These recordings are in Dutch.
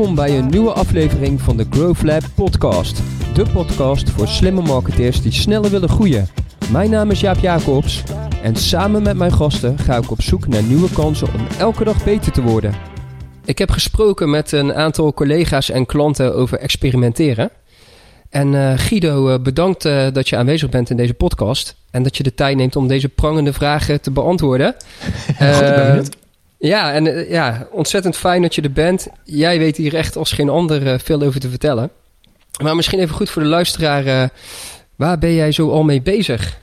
Welkom bij een nieuwe aflevering van de Growth Lab podcast. De podcast voor slimme marketeers die sneller willen groeien. Mijn naam is Jaap Jacobs en samen met mijn gasten ga ik op zoek naar nieuwe kansen om elke dag beter te worden. Ik heb gesproken met een aantal collega's en klanten over experimenteren. En uh, Guido, uh, bedankt uh, dat je aanwezig bent in deze podcast. En dat je de tijd neemt om deze prangende vragen te beantwoorden. Goed, ja, en ja, ontzettend fijn dat je er bent. Jij weet hier echt als geen ander veel over te vertellen. Maar misschien even goed voor de luisteraar. waar ben jij zo al mee bezig?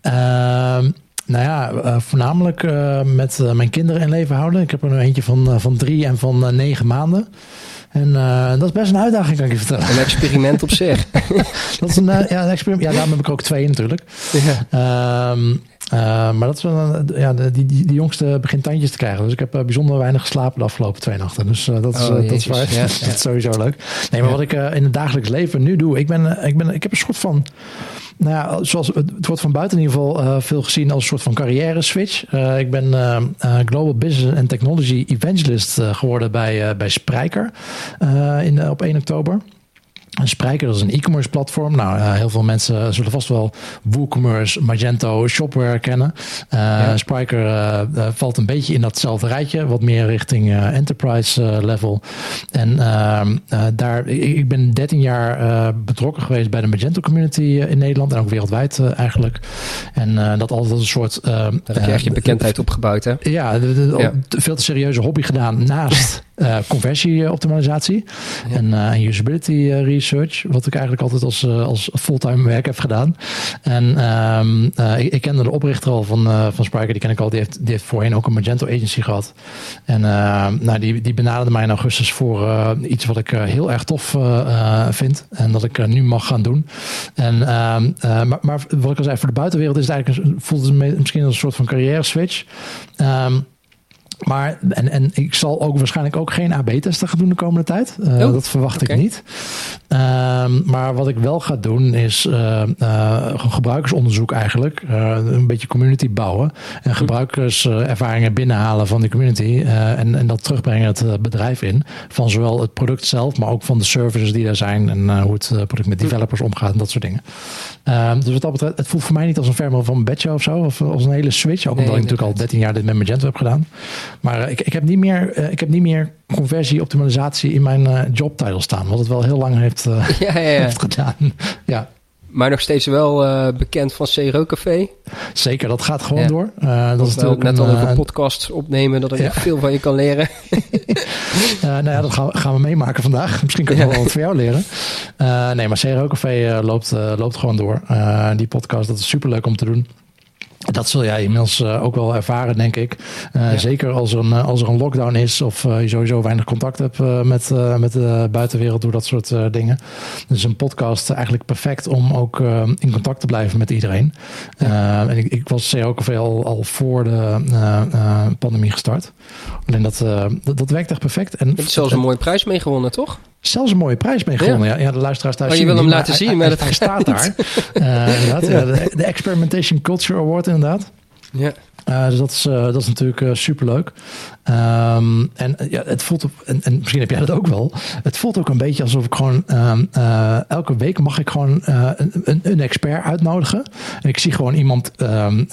Ehm, nou ja, voornamelijk met mijn kinderen in leven houden. Ik heb er nu eentje van, van drie en van negen maanden. En uh, dat is best een uitdaging, kan ik je vertellen. Een experiment op zich. dat is een, uh, ja, een experiment. Ja, daarom heb ik ook twee natuurlijk. Ja. Um, uh, maar dat is wel, ja, die, die, die jongste begint tandjes te krijgen. Dus ik heb bijzonder weinig geslapen de afgelopen twee nachten. Dus dat, is, oh, dat, is, waar, ja, dat is sowieso leuk. Nee, maar wat ik in het dagelijks leven nu doe, ik ben, ik ben, ik heb een soort van nou ja, zoals het wordt van buiten in ieder geval uh, veel gezien als een soort van carrière switch. Uh, ik ben uh, Global Business and Technology Evangelist geworden bij, bij Sprijker in, op 1 oktober. Een Sprijker, dat is een e-commerce platform. Nou, uh, heel veel mensen zullen vast wel WooCommerce, Magento, Shopware kennen. Uh, ja. Spryker uh, valt een beetje in datzelfde rijtje, wat meer richting enterprise level. En ehm, daar, ik, ben 13 jaar betrokken geweest bij de Magento community in Nederland en ook wereldwijd eigenlijk. En dat altijd als een soort. daar heb je echt je bekendheid opgebouwd, hè? Ja, de, de, ja. veel te serieuze hobby gedaan naast. Uh, conversieoptimalisatie ja. en uh, usability uh, research, wat ik eigenlijk altijd als, als fulltime werk heb gedaan. En um, ik, ik, kende de oprichter al van, van Spriker, die ken ik al, die heeft, die heeft voorheen ook een Magento agency gehad. En nou, die, die benaderde mij in augustus voor iets wat ik heel erg tof vind en dat ik nu mag gaan doen. En, maar, maar wat ik al zei, voor de buitenwereld is het eigenlijk een, voelt het misschien als een soort van carrière switch. Um, maar, en, en ik zal ook waarschijnlijk ook geen AB-testen gaan doen de komende tijd. Uh, oh, dat verwacht okay. ik niet. Um, maar wat ik wel ga doen is uh, uh, gebruikersonderzoek eigenlijk. een beetje community bouwen. En gebruikerservaringen binnenhalen van die community. en, en dat terugbrengen het bedrijf in. Van zowel het product zelf, maar ook van de services die daar zijn. En hoe het product met developers omgaat en dat soort dingen. Um, dus wat dat betreft, het voelt voor mij niet als een vermo van een bedje of zo. Of als een hele switch. Ook omdat nee, ik natuurlijk al 13 jaar dit met Magento heb gedaan. Maar ik, ik, heb niet meer, uh, ik heb niet meer conversie-optimalisatie in mijn uh, jobtitle staan. Wat het wel heel lang heeft, ja, ja, ja. heeft gedaan. ja. Maar nog steeds wel uh, bekend van CRO Café. Zeker, dat gaat gewoon ja. door. Uh, dat is natuurlijk net al over podcasts opnemen, dat ik ja. veel van je kan leren. uh, nou ja, dat gaan we, gaan we meemaken vandaag. Misschien kunnen we wel wat van jou leren. nee, maar CRO Café loopt, loopt gewoon door. die podcast, dat is super leuk om te doen. Dat zul jij inmiddels uh, ook wel ervaren, denk ik. Uh, ja. Zeker als er, een, als er een lockdown is of je sowieso weinig contact hebt met, met de buitenwereld door dat soort dingen. Dus een podcast eigenlijk perfect om ook in contact te blijven met iedereen. Ja. en ik, ik was ook al, al voor de pandemie gestart. Alleen dat, dat, dat, werkt echt perfect. En, je hebt zelfs een mooie prijs mee gewonnen, toch? Zelfs een mooie prijs mee gewonnen. Ja, ja de luisteraars thuis. Oh, je wil hem laten zien, maar hij, hij staat daar. uh, de, de Experimentation Culture Award, inderdaad. Ja. Uh, dus dat is, uh, dat is natuurlijk uh, superleuk. Um, en ja, het voelt, op, en, en, misschien heb jij dat ook wel. Het voelt ook een beetje alsof ik gewoon um, elke week mag ik gewoon een, een, expert uitnodigen. En ik zie gewoon iemand um,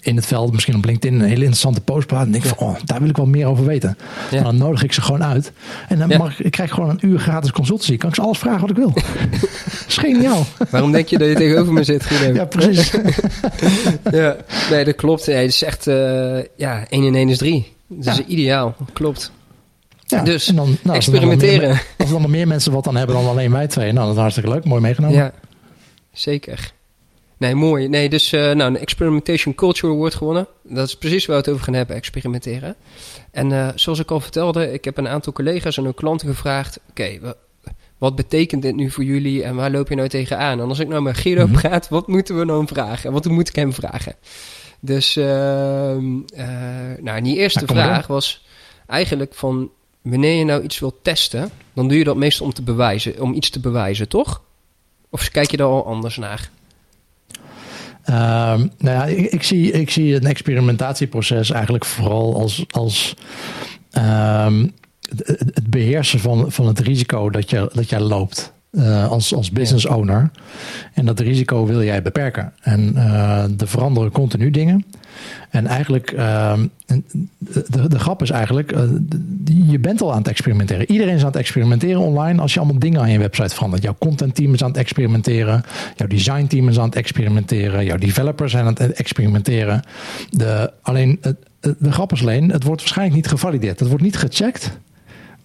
in het veld, misschien op LinkedIn, een hele interessante post praten. En denk ik van, oh, daar wil ik wel meer over weten. Ja. En dan nodig ik ze gewoon uit. En dan ja. mag ik, ik krijg gewoon een uur gratis consultancy. Kan ik ze alles vragen wat ik wil. dat is geniaal. Waarom denk je dat je tegenover me zit? Ja, precies. ja, nee, dat klopt. Het is echt, uh, ja, 1 in 1 is 3. Dat ja. is ideaal, klopt. Ja, dus en dan, nou, experimenteren. Als er, dan nog meer mensen wat dan hebben dan alleen wij twee. Nou, dat is hartstikke leuk. Mooi meegenomen. Ja, zeker. Nee, mooi. Nee, dus uh, nou, een Experimentation Culture Award gewonnen. Dat is precies waar we het over gaan hebben, experimenteren. En uh, zoals ik al vertelde, ik heb een aantal collega's en ook klanten gevraagd... Oké, okay, wat betekent dit nu voor jullie en waar loop je nou tegenaan? En als ik nou met Guido mm -hmm. praat, wat moeten we nou vragen? Wat moet ik hem vragen? Dus uh, nou, die eerste nou, vraag was eigenlijk van wanneer je nou iets wilt testen, dan doe je dat meestal om te bewijzen, om iets te bewijzen, toch? Of kijk je daar al anders naar? Um, nou ja, ik, ik, zie, ik zie een experimentatieproces eigenlijk vooral als, als um, het, het beheersen van, van het risico dat je, dat jij loopt. Uh, als, als business owner. En dat risico wil jij beperken. En uh, er veranderen continu dingen. En eigenlijk, uh, de, de grap is eigenlijk, uh, je bent al aan het experimenteren. Iedereen is aan het experimenteren online als je allemaal dingen aan je website verandert. Jouw content team is aan het experimenteren. Jouw design team is aan het experimenteren. Jouw developers zijn aan het experimenteren. De, alleen, de grap is alleen, het wordt waarschijnlijk niet gevalideerd. Het wordt niet gecheckt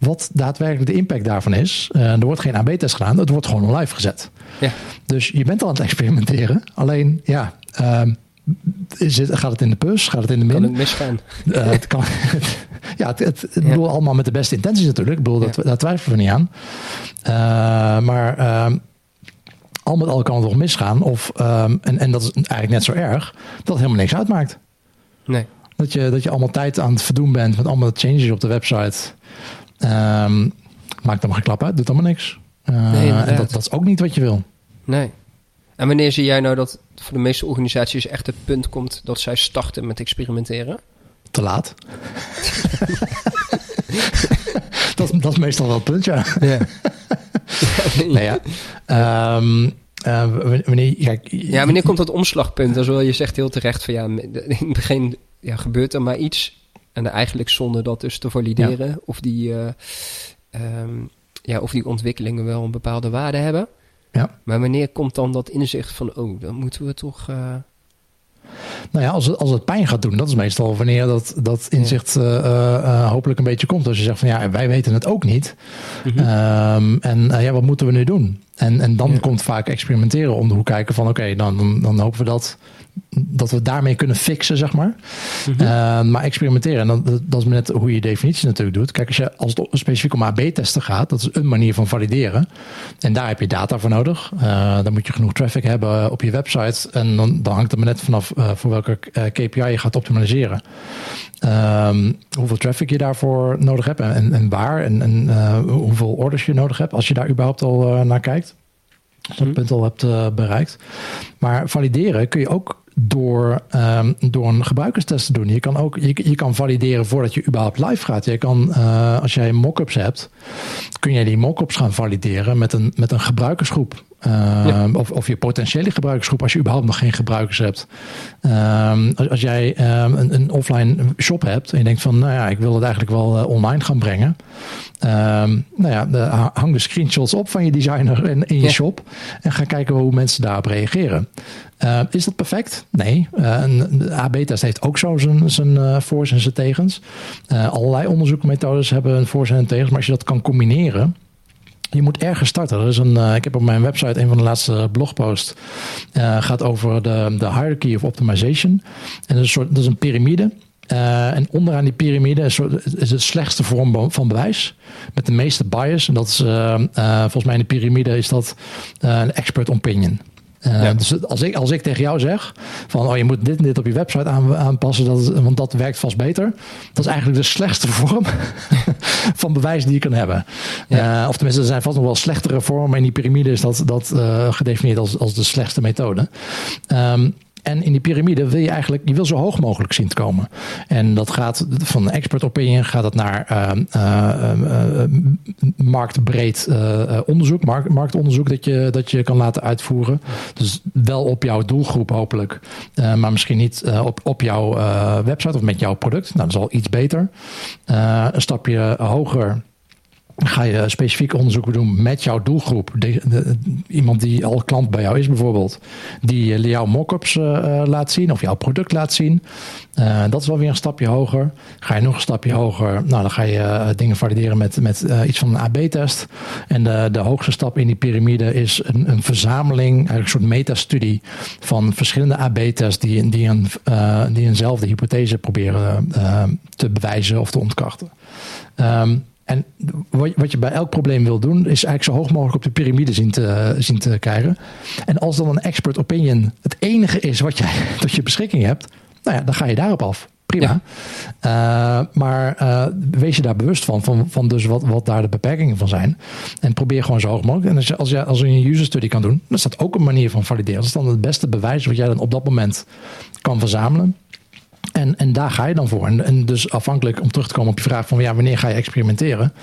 wat daadwerkelijk de impact daarvan is. Uh, er wordt geen AB-test gedaan, het wordt gewoon live gezet. Ja. Dus je bent al aan het experimenteren. Alleen, ja, uh, is het, gaat het in de plus? Gaat het in de min? Kan het misgaan? Uh, het kan, ja, het, het, het ja. bedoel allemaal met de beste intenties natuurlijk. Ik bedoel, dat, daar twijfelen we niet aan. Uh, maar ehm, al met al kan het nog misgaan. Of, um, en, en dat is eigenlijk net zo erg, dat het helemaal niks uitmaakt. Nee. Dat je, dat je allemaal tijd aan het verdoen bent met allemaal changes op de website. Um, maakt er maar geen klap uit, doet allemaal niks. Uh, nee, en dat, dat is ook niet wat je wil. Nee. En wanneer zie jij nou dat voor de meeste organisaties echt het punt komt dat zij starten met experimenteren? Te laat. dat, dat is meestal wel het punt, ja. ja. ja. Um, uh, wanneer, ja, ja, wanneer komt dat omslagpunt? Dan je zegt heel terecht van ja, in het begin ja, gebeurt er maar iets. En eigenlijk zonder dat dus te valideren ja. of, die, uh, um, ja, of die ontwikkelingen wel een bepaalde waarde hebben. Ja. Maar wanneer komt dan dat inzicht van, oh, dan moeten we toch... Uh... Nou ja, als het, als het pijn gaat doen, dat is meestal wanneer dat, dat inzicht uh, uh, hopelijk een beetje komt. Als je zegt van ja, wij weten het ook niet. Mm -hmm. um, en ja, wat moeten we nu doen? En, en dan ja. komt vaak experimenteren om de hoek kijken van oké, okay, dan, dan, dan hopen we dat dat we daarmee kunnen fixen, zeg maar. Mm -hmm. uh, maar experimenteren, dan, dat, dat is net hoe je definitie natuurlijk doet. Kijk, als, je, als het specifiek om AB-testen gaat, dat is een manier van valideren. En daar heb je data voor nodig. Uh, dan moet je genoeg traffic hebben op je website. En dan, dan hangt het maar net vanaf uh, voor welke KPI je gaat optimaliseren. Um, hoeveel traffic je daarvoor nodig hebt en, en waar en, en hoeveel orders je nodig hebt, als je daar überhaupt al naar kijkt. Als je dat punt al hebt bereikt. Maar valideren kun je ook door, um, door een gebruikerstest te doen. Je kan ook je, je kan valideren voordat je überhaupt live gaat. Je kan, uh, als jij mockups hebt, kun je die mockups gaan valideren met een, met een gebruikersgroep. Uh, ja. of, of je potentiële gebruikersgroep als je überhaupt nog geen gebruikers hebt. Um, als, als, jij um, een, een, offline shop hebt en je denkt van, nou ja, ik wil het eigenlijk wel uh, online gaan brengen. Um, nou ja, de, hang de screenshots op van je designer in, in je ja. shop en ga kijken hoe mensen daarop reageren. Uh, is dat perfect? Nee. Uh, een AB-test heeft ook zo zijn, zijn uh, voor's en zijn tegens. allerlei onderzoekmethodes hebben een voor's en tegens. Maar als je dat kan combineren, je moet ergens starten. Er is een, ik heb op mijn website een van de laatste blogposts. Gaat over de, de hierarchy of optimization. En dat is een, soort, dat is een piramide. En onderaan die piramide is, is het slechtste vorm van bewijs. Met de meeste bias. En dat is volgens mij in de piramide is dat een expert opinion. Uh, ja. Dus als ik, als ik tegen jou zeg van oh, je moet dit en dit op je website aan, aanpassen, dat, want dat werkt vast beter. Dat is eigenlijk de slechtste vorm van bewijs die je kan hebben. Ja. Uh, of tenminste, er zijn vast nog wel slechtere vormen, in die piramide is dat, dat uh, gedefinieerd als, als de slechtste methode. Um, en in die piramide wil je eigenlijk, je wil zo hoog mogelijk zien te komen. En dat gaat van expert opinion gaat het naar uh, uh, uh, marktbreed onderzoek, markt, marktonderzoek dat je, dat je kan laten uitvoeren. Dus wel op jouw doelgroep hopelijk, maar misschien niet op, op jouw website of met jouw product. Nou, dat is al iets beter. een stapje hoger ga je specifiek onderzoek doen met jouw doelgroep. Iemand die al klant bij jou is bijvoorbeeld. Die jouw mock-ups uh, laat zien of jouw product laat zien. Dat is wel weer een stapje hoger. Ga je nog een stapje hoger. Nou, dan ga je dingen valideren met, met iets van een AB-test. En de, de hoogste stap in die piramide is een, een verzameling, eigenlijk een soort metastudie van verschillende AB-tests die, die, een, die eenzelfde hypothese proberen te bewijzen of te ontkrachten. Um, en wat je bij elk probleem wil doen, is eigenlijk zo hoog mogelijk op de piramide zien te, zien te krijgen. En als dan een expert opinion het enige is wat jij tot je beschikking hebt, nou ja, dan ga je daarop af. Prima. Ja. Uh, maar uh, wees je daar bewust van, van, van dus wat, wat daar de beperkingen van zijn. En probeer gewoon zo hoog mogelijk. En als je, als je, als je een user study kan doen, dan is dat ook een manier van valideren. Dat is dan het beste bewijs wat jij dan op dat moment kan verzamelen. En En, daar ga je dan voor. En, en dus afhankelijk om terug te komen op je vraag van ja, wanneer ga je experimenteren?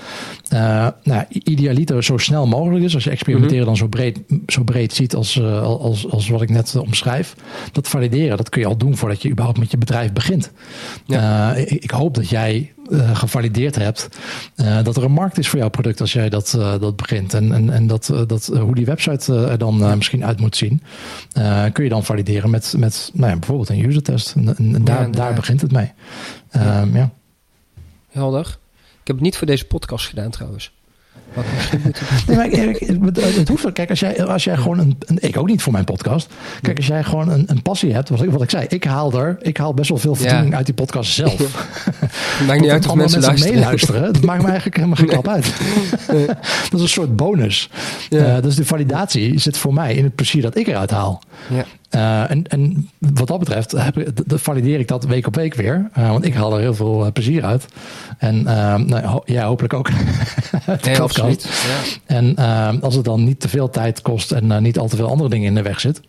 Uh, nou, idealiter zo snel mogelijk is. Als je experimenteren dan zo breed, zo breed ziet als, uh, als, als wat ik net omschrijf. Dat valideren, dat kun je al doen voordat je überhaupt met je bedrijf begint. Ja. Uh, ik, ik, hoop dat jij uh, gevalideerd hebt. Uh, dat er een markt is voor jouw product als jij dat, uh, dat begint. En, en, en dat, dat, hoe die website er dan misschien uit moet zien. kun je dan valideren met, met nou ja, bijvoorbeeld een user test. En, en daar, ja, daar begint het mee. Ja. ja. Helder. Ik heb het niet voor deze podcast gedaan trouwens. Wat nee, maar het, het hoeft. Kijk, als jij, als jij gewoon een, een, Ik ook niet voor mijn podcast. Kijk, als jij gewoon een, een passie hebt. Wat ik, wat ik zei, ik haal er. Ik haal best wel veel voldoening ja. uit die podcast zelf. Ja. Maakt niet uit of mensen, mensen luisteren. meeluisteren. Dat maakt me eigenlijk helemaal geen klap uit. dat is een soort bonus. Ja. Uh, dus de validatie zit voor mij in het plezier dat ik eruit haal. Ja. Uh, en, en wat dat betreft heb ik, valideer ik dat week op week weer. Uh, want ik haal er heel veel uh, plezier uit. En nou, ho jij hopelijk ook. ja, absoluut. Ja. En als het dan niet te veel tijd kost en niet al te veel andere dingen in de weg zit.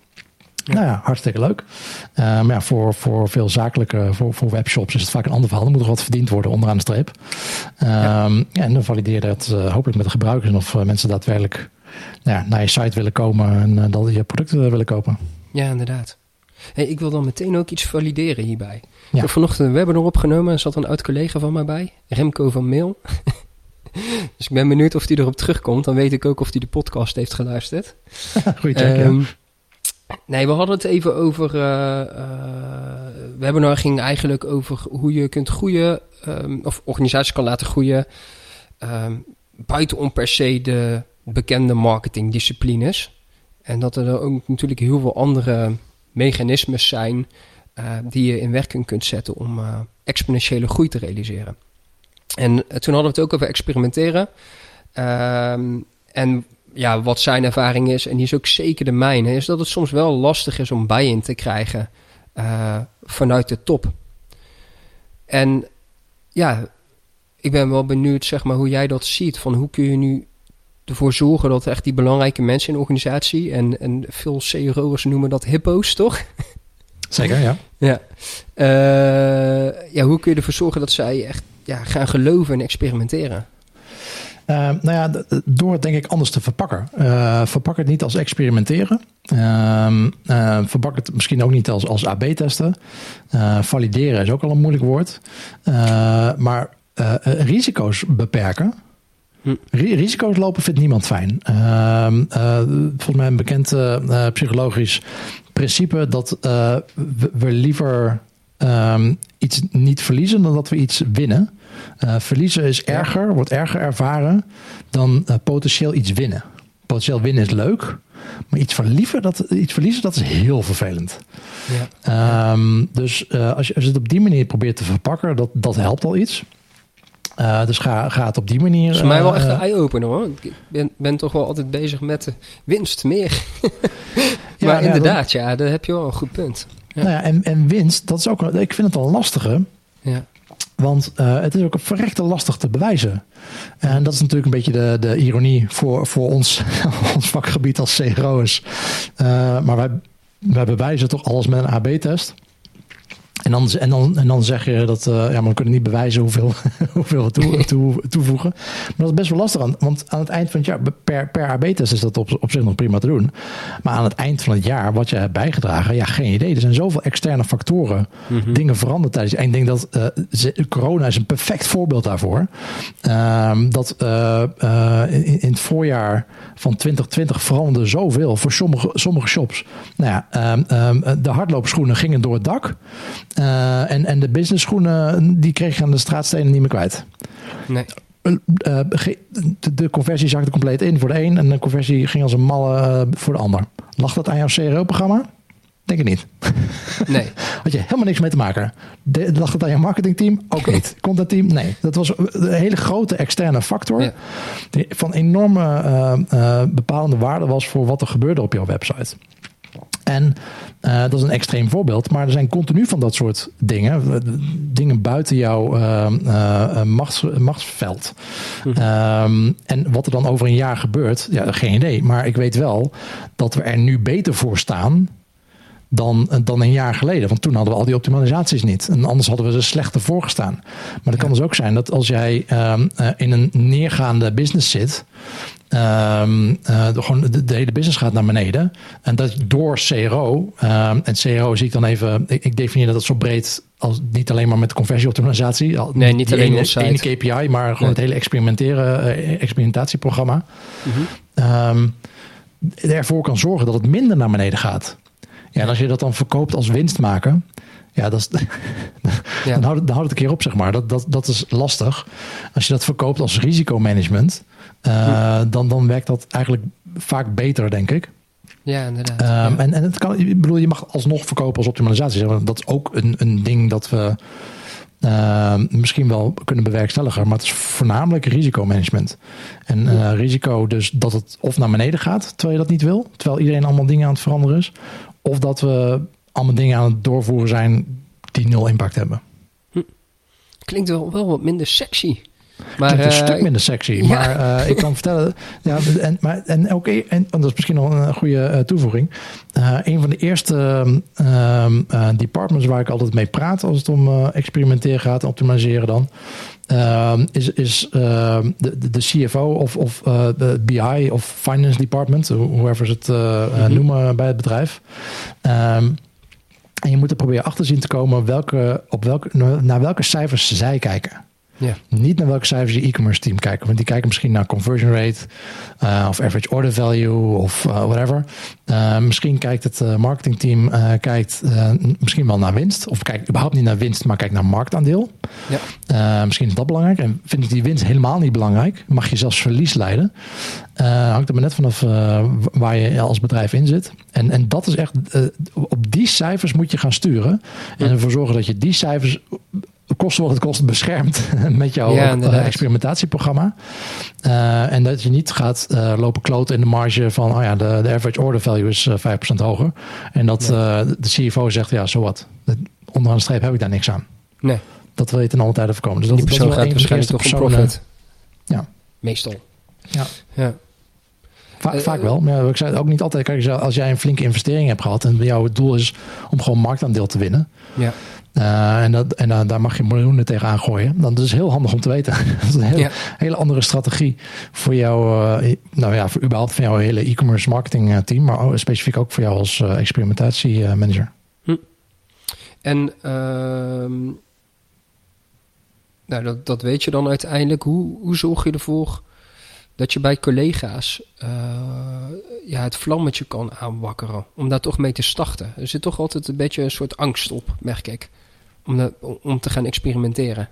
Ja. Nou ja, hartstikke leuk. maar ja, voor, voor veel zakelijke, voor, voor webshops is het vaak een ander verhaal. Er moet nog wat verdiend worden onderaan de streep. Ja. ja. en dan valideer je dat hopelijk met de gebruikers. En of mensen daadwerkelijk nou ja, naar je site willen komen en dat je producten willen kopen. Ja, inderdaad. Hey, ik wil dan meteen ook iets valideren hierbij. Ja. Ik heb vanochtend een webinar opgenomen en zat een oud collega van mij bij, Remco van Mail. dus ik ben benieuwd of hij erop terugkomt. Dan weet ik ook of hij de podcast heeft geluisterd. Goed, check, um, Nee, we hadden het even over. Uh, uh, webinar ging eigenlijk over hoe je kunt groeien, um, of organisaties kan laten groeien, um, buitenom per se de bekende marketingdisciplines. En dat er ook natuurlijk heel veel andere mechanismes zijn uh, die je in werking kunt zetten om uh, exponentiële groei te realiseren. En uh, toen hadden we het ook over experimenteren. Ehm, en ja, wat zijn ervaring is, en die is ook zeker de mijne, is dat het soms wel lastig is om bij-in te krijgen vanuit de top. En ja, ik ben wel benieuwd zeg maar, hoe jij dat ziet. Van hoe kun je nu ervoor zorgen dat echt die belangrijke mensen in de organisatie... en, en veel CRO'ers noemen dat hippo's, toch? Zeker, ja. ja. Uh, ja, hoe kun je ervoor zorgen dat zij echt ja, gaan geloven en experimenteren? Uh, nou ja, door het denk ik anders te verpakken. Uh, verpak het niet als experimenteren. Uh, verpak het misschien ook niet als, als AB-testen. valideren is ook al een moeilijk woord. maar risico's beperken. Risico's lopen vindt niemand fijn. Uh, uh, volgens mij een bekend uh, psychologisch principe dat we, we, liever um, iets niet verliezen dan dat we iets winnen. verliezen is erger, wordt erger ervaren dan potentieel iets winnen. Potentieel winnen is leuk, maar iets verliezen, dat, iets verliezen, dat is heel vervelend. Ja. Um, dus als je, als je het op die manier probeert te verpakken, dat, dat helpt al iets. Uh, dus ga, ga het op die manier. Dat is voor mij wel echt een eye-opener hoor. Ik ben, ben toch wel altijd bezig met de winst meer. ja, maar inderdaad, ja, daar heb je wel een goed punt. Ja. Nou ja, en, en winst, dat is ook, ik vind het een lastige. Ja. Want uh, het is ook een verrekte lastig te bewijzen. En dat is natuurlijk een beetje de, de ironie voor, voor ons, ons vakgebied als CRO'ers. Uh, maar wij, wij bewijzen toch alles met een AB-test. En dan, en, dan, en dan zeg je dat, uh, ja, maar we kunnen niet bewijzen hoeveel, hoeveel we toe, toe, toevoegen. Maar dat is best wel lastig, aan, want aan het eind van het jaar, per, per AB-test is dat op, op zich nog prima te doen. Maar aan het eind van het jaar, wat je hebt bijgedragen, ja, geen idee. Er zijn zoveel externe factoren, mm-hmm. dingen veranderen tijdens. En ik denk dat uh, corona is een perfect voorbeeld daarvoor. Uh, dat uh, in, in, het voorjaar van 2020 veranderde zoveel voor sommige, sommige shops. Nou ja, ehm, ehm, de hardloopschoenen gingen door het dak. Uh, en, en de business schoenen, die kreeg je aan de straatstenen niet meer kwijt. Nee. Uh, de, de, conversie zakte compleet in voor de een en de conversie ging als een malle uh, voor de ander. Lag dat aan jouw CRO-programma? Denk ik niet. Nee. Had je helemaal niks mee te maken. De, lag het aan je marketingteam? Ook niet. Contentteam? Nee. Dat was een hele grote externe factor. Ja. Die van enorme bepalende waarde was voor wat er gebeurde op jouw website. En uh, dat is een extreem voorbeeld, maar er zijn continu van dat soort dingen. Dingen buiten jouw uh, uh, machts, machtsveld. Mhm. Um, en wat er dan over een jaar gebeurt, ja, geen idee. Maar ik weet wel dat we er nu beter voor staan dan, dan een jaar geleden. Want toen hadden we al die optimalisaties niet. En anders hadden we ze slechter voorgestaan. Maar het kan dus ook zijn dat als jij ehm, eh, in een neergaande business zit. Um, uh, gewoon de, hele business gaat naar beneden. En dat door CRO. Um, en CRO zie ik dan even. Ik, ik definieer dat zo breed als niet alleen maar met conversieoptimalisatie. Nee, niet alleen ene, ene KPI, maar gewoon nee. het hele experimenteren, uh, experimentatieprogramma. Mm -hmm. ervoor kan zorgen dat het minder naar beneden gaat. Ja, en als je dat dan verkoopt als winst maken, ja, dat is, ja. dan, houdt het, dan houdt het een keer op, zeg maar. Dat, dat, dat is lastig. Als je dat verkoopt als risicomanagement, uh, dan, dan werkt dat eigenlijk vaak beter, denk ik. Ja, inderdaad. Um, ja. En, en het kan, ik bedoel, je mag alsnog verkopen als optimalisatie. Dat is ook een, een ding dat we uh, misschien wel kunnen bewerkstelligen. Maar het is voornamelijk risicomanagement. En uh, risico dus dat het of naar beneden gaat, terwijl je dat niet wil. Terwijl iedereen allemaal dingen aan het veranderen is. Of dat we allemaal dingen aan het doorvoeren zijn die nul impact hebben. Hm. Klinkt wel, wel wat minder sexy. Maar, Klinkt een uh, stuk minder sexy. Ja. Maar uh, ik kan vertellen. Ja, en, maar, en en, en dat is misschien nog een goede uh, toevoeging. een van de eerste departments waar ik altijd mee praat als het om experimenteren gaat, optimaliseren dan. is is de, de, CFO of, of de BI of Finance Department, whoever ze het mm-hmm. noemen bij het bedrijf. Um, en je moet er proberen achter zien te komen welke, op welke, naar welke cijfers zij kijken. Niet naar welke cijfers je e-commerce team kijken. Want die kijken misschien naar conversion rate uh, of average order value of uh, whatever. Uh, misschien kijkt het marketingteam kijkt, misschien wel naar winst. Of kijkt überhaupt niet naar winst, maar kijkt naar marktaandeel. Misschien is dat belangrijk. En vind ik die winst helemaal niet belangrijk. Mag je zelfs verlies leiden. hangt er maar net vanaf waar je als bedrijf in zit. En, en dat is echt, op die cijfers moet je gaan sturen. En ervoor zorgen dat je die cijfers kosten wat het kost beschermt met jouw ja, uh, experimentatieprogramma. Uh, en dat je niet gaat uh, lopen kloten in de marge van, oh ja, de, de average order value is 5% hoger. En dat ja. de CFO zegt, ja, zo wat. Onderaan de streep heb ik daar niks aan. Nee. Dat wil je ten alle tijde voorkomen. Dus dat, Die persoon dat gaat waarschijnlijk toch personen, profit. Ja. Meestal. Ja. ja. Va vaak wel. Maar ik zei ook niet altijd. Kijk, als jij een flinke investering hebt gehad en jouw doel is om gewoon marktaandeel te winnen. Ja. Uh, en dat, en uh, daar mag je miljoenen tegenaan gooien. Dan is het heel handig om te weten. dat is een hele, ja. hele andere strategie voor jou. Uh, nou ja, voor überhaupt van jouw hele e-commerce marketing team. Maar ook, specifiek ook voor jou als experimentatiemanager. Hm. En ehm, nou, dat, dat weet je dan uiteindelijk. Hoe, hoe zorg je ervoor dat je bij collega's ja, het vlammetje kan aanwakkeren? Om daar toch mee te starten. Er zit toch altijd een beetje een soort angst op, merk ik om, te gaan experimenteren.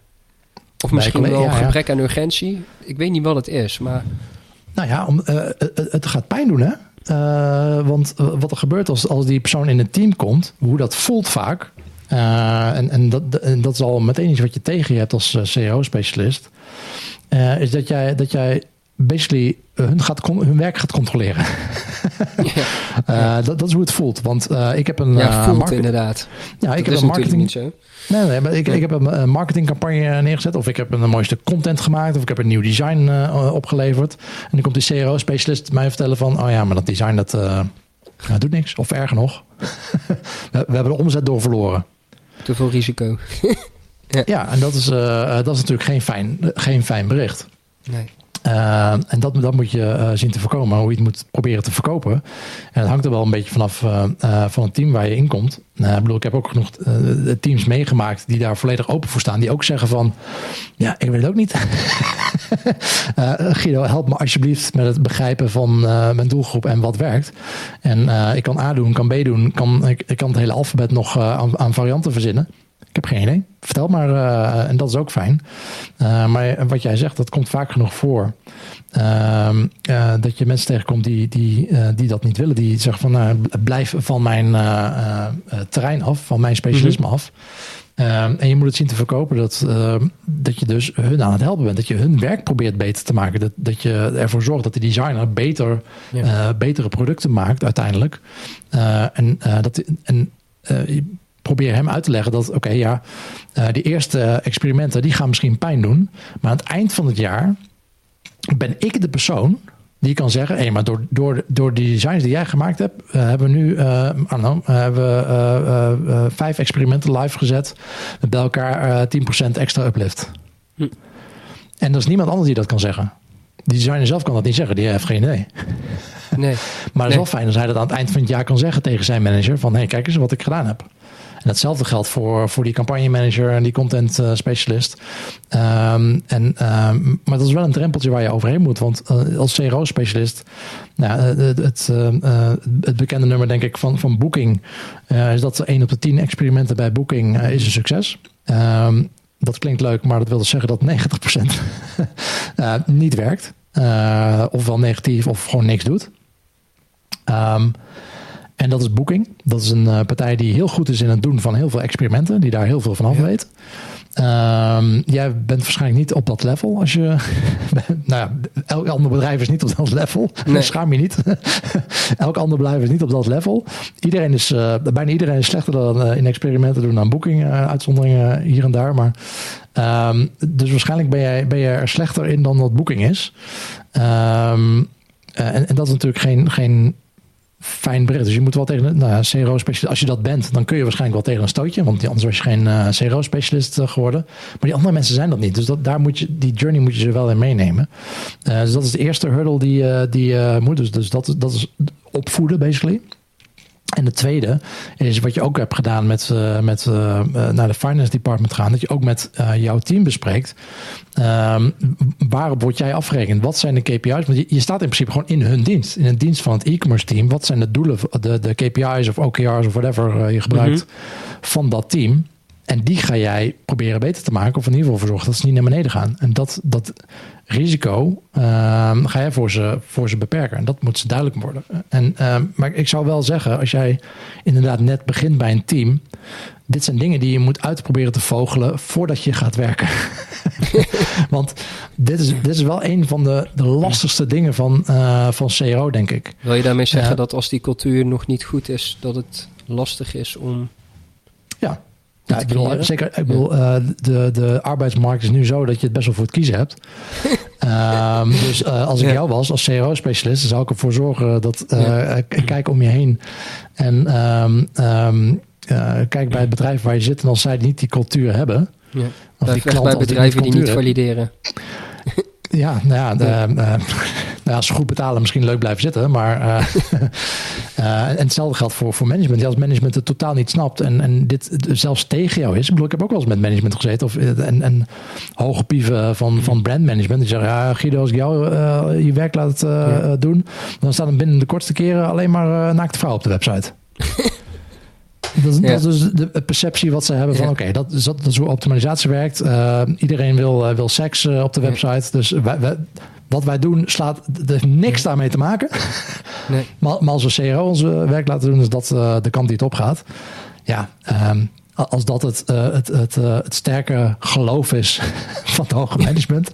Of misschien wel ja, gebrek ja. aan urgentie. Ik weet niet wat het is, maar... Nou ja, om, uh, het gaat pijn doen, hè? Uh, want wat er gebeurt als, als die persoon in het team komt, hoe dat voelt vaak. Uh, en, en, dat, en dat is al meteen iets wat je tegen je hebt als CEO-specialist. is dat jij, dat jij basically hun, gaat, hun werk gaat controleren. uh, dat, dat, is hoe het voelt. Want uh, ik heb een. Ja, voelt inderdaad. Ja, ik heb een marketing. Niet. Nee, nee, maar ik, ik heb een marketingcampagne neergezet. Of ik heb een mooiste content gemaakt. Of ik heb een nieuw design opgeleverd. En dan komt die CRO-specialist mij vertellen van: oh ja, maar dat design dat, dat doet niks. Of erger nog, we, we, hebben de omzet door verloren. Te veel risico. ja. ja, en dat is, dat is natuurlijk geen fijn, geen fijn bericht. Nee. Uh, en dat, dat moet je uh, zien te voorkomen, hoe je het moet proberen te verkopen. En dat hangt er wel een beetje vanaf uh, van het team waar je in komt. ik bedoel, ik heb ook genoeg teams meegemaakt die daar volledig open voor staan. Die ook zeggen van, ja, ik weet het ook niet. Guido, help me alsjeblieft met het begrijpen van mijn doelgroep en wat werkt. En ik kan A doen, kan B doen, kan, ik, ik kan het hele alfabet nog aan varianten verzinnen. Ik heb geen idee. Vertel maar. Uh, en dat is ook fijn. Uh, maar wat jij zegt, dat komt vaak genoeg voor. Uh, dat je mensen tegenkomt die, die, die dat niet willen. Die zeggen van nou, blijf van mijn terrein af, van mijn specialisme mm -hmm. af. en je moet het zien te verkopen dat, dat je dus hun aan het helpen bent. Dat je hun werk probeert beter te maken. Dat, dat je ervoor zorgt dat de designer beter, ja. betere producten maakt uiteindelijk. en dat, en probeer hem uit te leggen dat, oké, ja, uh, die eerste experimenten, die gaan misschien pijn doen. Maar aan het eind van het jaar ben ik de persoon die kan zeggen, hé, maar door, door, door die designs die jij gemaakt hebt, uh, hebben we nu uh, know, hebben we, uh, vijf experimenten live gezet met bij elkaar 10% extra uplift. Hm. En er is niemand anders die dat kan zeggen. Die designer zelf kan dat niet zeggen, die heeft geen idee. Nee. maar het is wel fijn als hij dat aan het eind van het jaar kan zeggen tegen zijn manager: van hé, hey, kijk eens wat ik gedaan heb. En hetzelfde geldt voor, voor die campagnemanager en die content uh, specialist. Um, en, um, maar dat is wel een drempeltje waar je overheen moet. Want uh, als CRO-specialist, nou, het, het, uh, het, bekende nummer denk ik van, van Booking, is dat 1 op de 10 experimenten bij Booking is een succes. Um, dat klinkt leuk, maar dat wil dus zeggen dat 90% niet werkt. ofwel negatief of gewoon niks doet. Um, en dat is Booking. Dat is een uh, partij die heel goed is in het doen van heel veel experimenten, die daar heel veel van af weet. Um, jij bent waarschijnlijk niet op dat level. Als je, nou ja, elk ander bedrijf is niet op dat level. Nee. Schaam je niet. elk ander bedrijf is niet op dat level. Iedereen is, uh, bijna iedereen is slechter dan uh, in experimenten doen dan Booking. uitzonderingen hier en daar. Maar, um, dus waarschijnlijk ben jij, ben je er slechter in dan wat Booking is. Um, en, en dat is natuurlijk geen, geen fijn bericht. Dus je moet wel tegen nou ja, CRO-specialist, als je dat bent, dan kun je waarschijnlijk wel tegen een stootje, want anders was je geen uh, CRO-specialist uh, geworden. Maar die andere mensen zijn dat niet. Dus dat, daar moet je, die journey moet je ze wel in meenemen. Uh, dus dat is de eerste hurdle die, die moet. Dus, dus dat, dat is opvoeden, basically. En de tweede is wat je ook hebt gedaan met, uh, met uh, naar de finance department gaan. Dat je ook met uh, jouw team bespreekt. Um, waarop word jij afgerekend? Wat zijn de KPI's? Want je, je, staat in principe gewoon in hun dienst. In het dienst van het e-commerce team. Wat zijn de doelen, de, de KPI's of OKR's of whatever je gebruikt mm -hmm. van dat team? En die ga jij proberen beter te maken. Of in ieder geval voor zorgen dat ze niet naar beneden gaan. En dat, dat risico uh, ga je voor ze, voor ze beperken. En dat moet ze duidelijk worden. En, uh, maar ik zou wel zeggen, als jij inderdaad net begint bij een team. Dit zijn dingen die je moet uitproberen te vogelen voordat je gaat werken. Want dit is, dit is wel een van de, de lastigste dingen van, uh, van CRO, denk ik. Wil je daarmee zeggen dat als die cultuur nog niet goed is, dat het lastig is om. Ja, ja, ik bedoel, zeker, ik bedoel, uh, de, de arbeidsmarkt is nu zo dat je het best wel voor het kiezen hebt. um, dus uh, als ik ja. jou was, als CRO-specialist, zou ik ervoor zorgen dat uh, ja. kijk om je heen. En um, um, kijk bij het bedrijf waar je zit. En als zij niet die cultuur hebben. Ja. Of die bij bedrijven die, die niet valideren. Ja, nou ja, de, uh, nou, als ze goed betalen, misschien leuk blijven zitten. Maar uh, uh, en hetzelfde geldt voor, voor management. Ja, als management het totaal niet snapt en, en dit zelfs tegen jou is. Ik bedoel, ik heb ook wel eens met management gezeten. Of, en, en hoge pieven van, van brandmanagement. Die zeggen, ja, Guido, als ik jou je werk laat doen, dan staan er binnen de kortste keren alleen maar naakte vrouwen op de website. Dat, ja. dat, is dus de perceptie wat ze hebben van... Ja. oké, okay, dat, dat, dat, is hoe optimalisatie werkt. Uh, iedereen wil, uh, wil seks uh, op de website. Dus wij, wij, wat wij doen slaat... er niks daarmee te maken. Nee. maar, maar als we CRO onze werk laten doen... is dat de kant die het op gaat. Ja, um, als dat het, het, het, het sterke geloof is van het hoge management,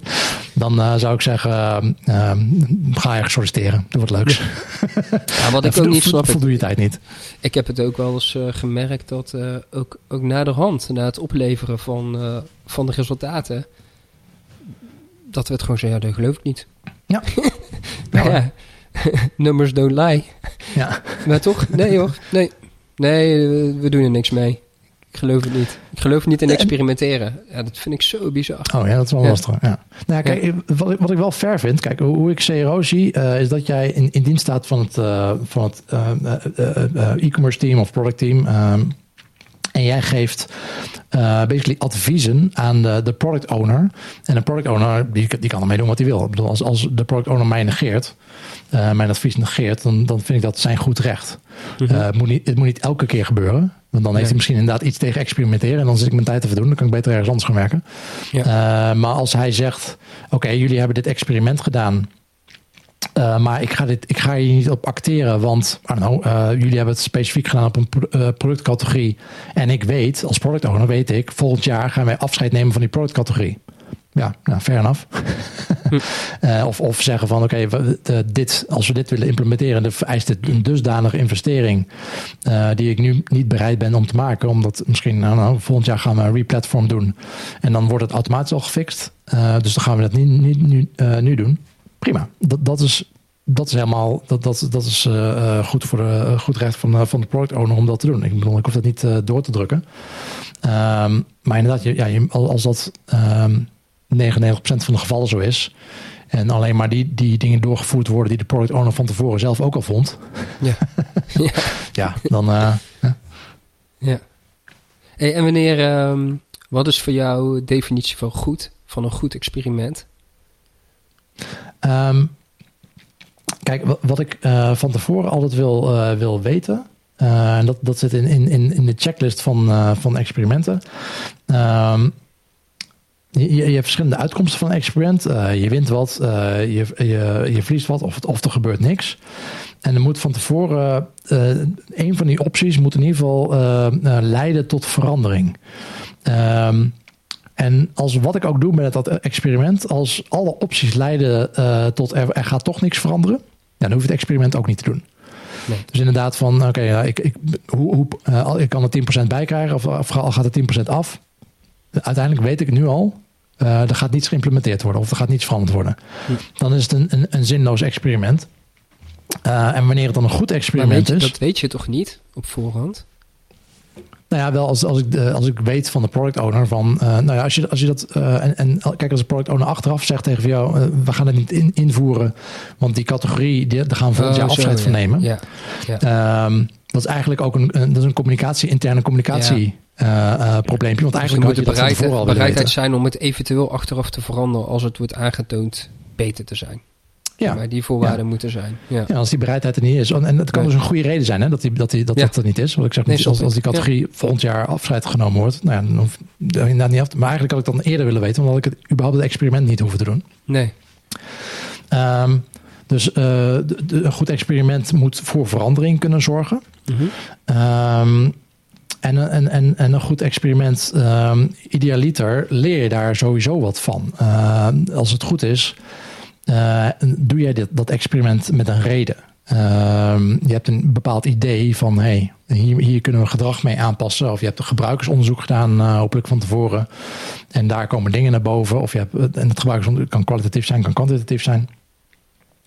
dan uh, zou ik zeggen: ga je solliciteren. Doe wat leuks. Ja, wat ik ook niet snap. Voldoe je tijd niet. Ik heb het ook wel eens gemerkt dat ook, ook na de hand, na het opleveren van, van de resultaten, dat we het gewoon zeggen: ja, dat geloof ik niet. Ja. nou, ja. Numbers don't lie. Ja. Maar toch? Nee hoor. Nee. Nee, we doen er niks mee. Ik geloof het niet. Ik geloof niet in experimenteren. Ja, dat vind ik zo bizar. Oh ja, dat is wel ja. lastig. Ja. Nou, kijk, ja. wat, ik, wat ik wel fair vind, kijk, hoe, ik CRO zie, uh, is dat jij in, in dienst staat van het, uh, van het uh, e-commerce team of product team. Um, en jij geeft uh, basically adviezen aan de, de, product owner. En de product owner die, die kan ermee doen wat hij wil. Ik bedoel, als, als de product owner mij negeert, uh, mijn advies negeert, dan, dan vind ik dat zijn goed recht. Uh, het, moet niet, het moet niet elke keer gebeuren. Want dan heeft hij misschien inderdaad iets tegen experimenteren. En dan zit ik mijn tijd te verdoen. Dan kan ik beter ergens anders gaan werken. Ja. maar als hij zegt: Oké, okay, jullie hebben dit experiment gedaan. Uh, maar ik ga, dit, ik ga hier niet op acteren, want know, uh, jullie hebben het specifiek gedaan op een pro productcategorie. En ik weet, als product owner weet ik, volgend jaar gaan wij afscheid nemen van die productcategorie. Ja, nou, fair enough. hm. of, of zeggen van oké, okay, dit, als we dit willen implementeren, dan vereist het een dusdanige investering die ik nu niet bereid ben om te maken. Omdat misschien nou, volgend jaar gaan we een replatform doen. En dan wordt het automatisch al gefixt. dus dan gaan we dat niet, niet nu, nu doen prima. Dat, dat is dat is helemaal dat, dat, dat is goed voor de goed recht van, van de product owner om dat te doen. Ik bedoel, ik hoef dat niet door te drukken. Ehm, maar inderdaad, ja, je, als dat um, 99% van de gevallen zo is, en alleen maar die, die dingen doorgevoerd worden die de product owner van tevoren zelf ook al vond. Ja, ja. ja dan. Uh, ja. ja. Hey, en wanneer, um, wat is voor jou de definitie van goed, van een goed experiment? Um, kijk, wat, wat ik uh, van tevoren altijd wil, uh, wil weten. en dat, dat zit in, in, in de checklist van, van experimenten. Um, je, je, hebt verschillende uitkomsten van een experiment. Uh, je wint wat, uh, je, je, je verliest wat of, of er gebeurt niks. En er moet van tevoren, uh, een van die opties moet in ieder geval leiden tot verandering. Um, en als wat ik ook doe met dat experiment, als alle opties leiden tot er, er, gaat toch niks veranderen, dan hoef je het experiment ook niet te doen. Nee. Dus inderdaad van, oké, ja, ik, ik, hoe, hoe, ik kan er 10% bij krijgen of, of gaat er 10% af. Uiteindelijk weet ik het nu al, uh, er gaat niets geïmplementeerd worden of er gaat niets veranderd worden. Dan is het een, een, een zinloos experiment. Uh, en wanneer het dan een goed experiment is. Dat weet je toch niet op voorhand? Nou ja, wel als, als, ik, als ik weet van de product owner van. Uh, nou ja, als je, als je dat. en, en kijk, als de product owner achteraf zegt tegen jou: we gaan het niet in, invoeren. Want die categorie, die, daar gaan we volgend oh, jaar afscheid van nemen. Ja. ja. Um, dat is eigenlijk ook een, een, dat is een communicatie, interne communicatie uh, probleempje. Want eigenlijk moet je bereid, bereidheid zijn om het eventueel achteraf te veranderen als het wordt aangetoond beter te zijn. Ja. Maar die voorwaarden moeten zijn. Ja. ja. als die bereidheid er niet is. En het kan dus een goede reden zijn hè, dat, die, dat, die, dat, dat er niet is. Want ik zeg, nee, als, als die categorie volgend jaar afscheid genomen wordt, nou ja, dan inderdaad niet af. Maar eigenlijk had ik dan eerder willen weten, omdat ik het überhaupt het experiment niet hoeven te doen. Nee. Um, dus uh, de, de, een goed experiment moet voor verandering kunnen zorgen. Mm -hmm. um, en, en, en, en een goed experiment, um, idealiter, leer je daar sowieso wat van. Uh, als het goed is, uh, doe jij dit, dat experiment met een reden. Uh, je hebt een bepaald idee van, hey, hier, hier kunnen we gedrag mee aanpassen. Of je hebt een gebruikersonderzoek gedaan, uh, hopelijk van tevoren. En daar komen dingen naar boven. Of je hebt, en het gebruikersonderzoek kan kwalitatief zijn, kan kwantitatief zijn.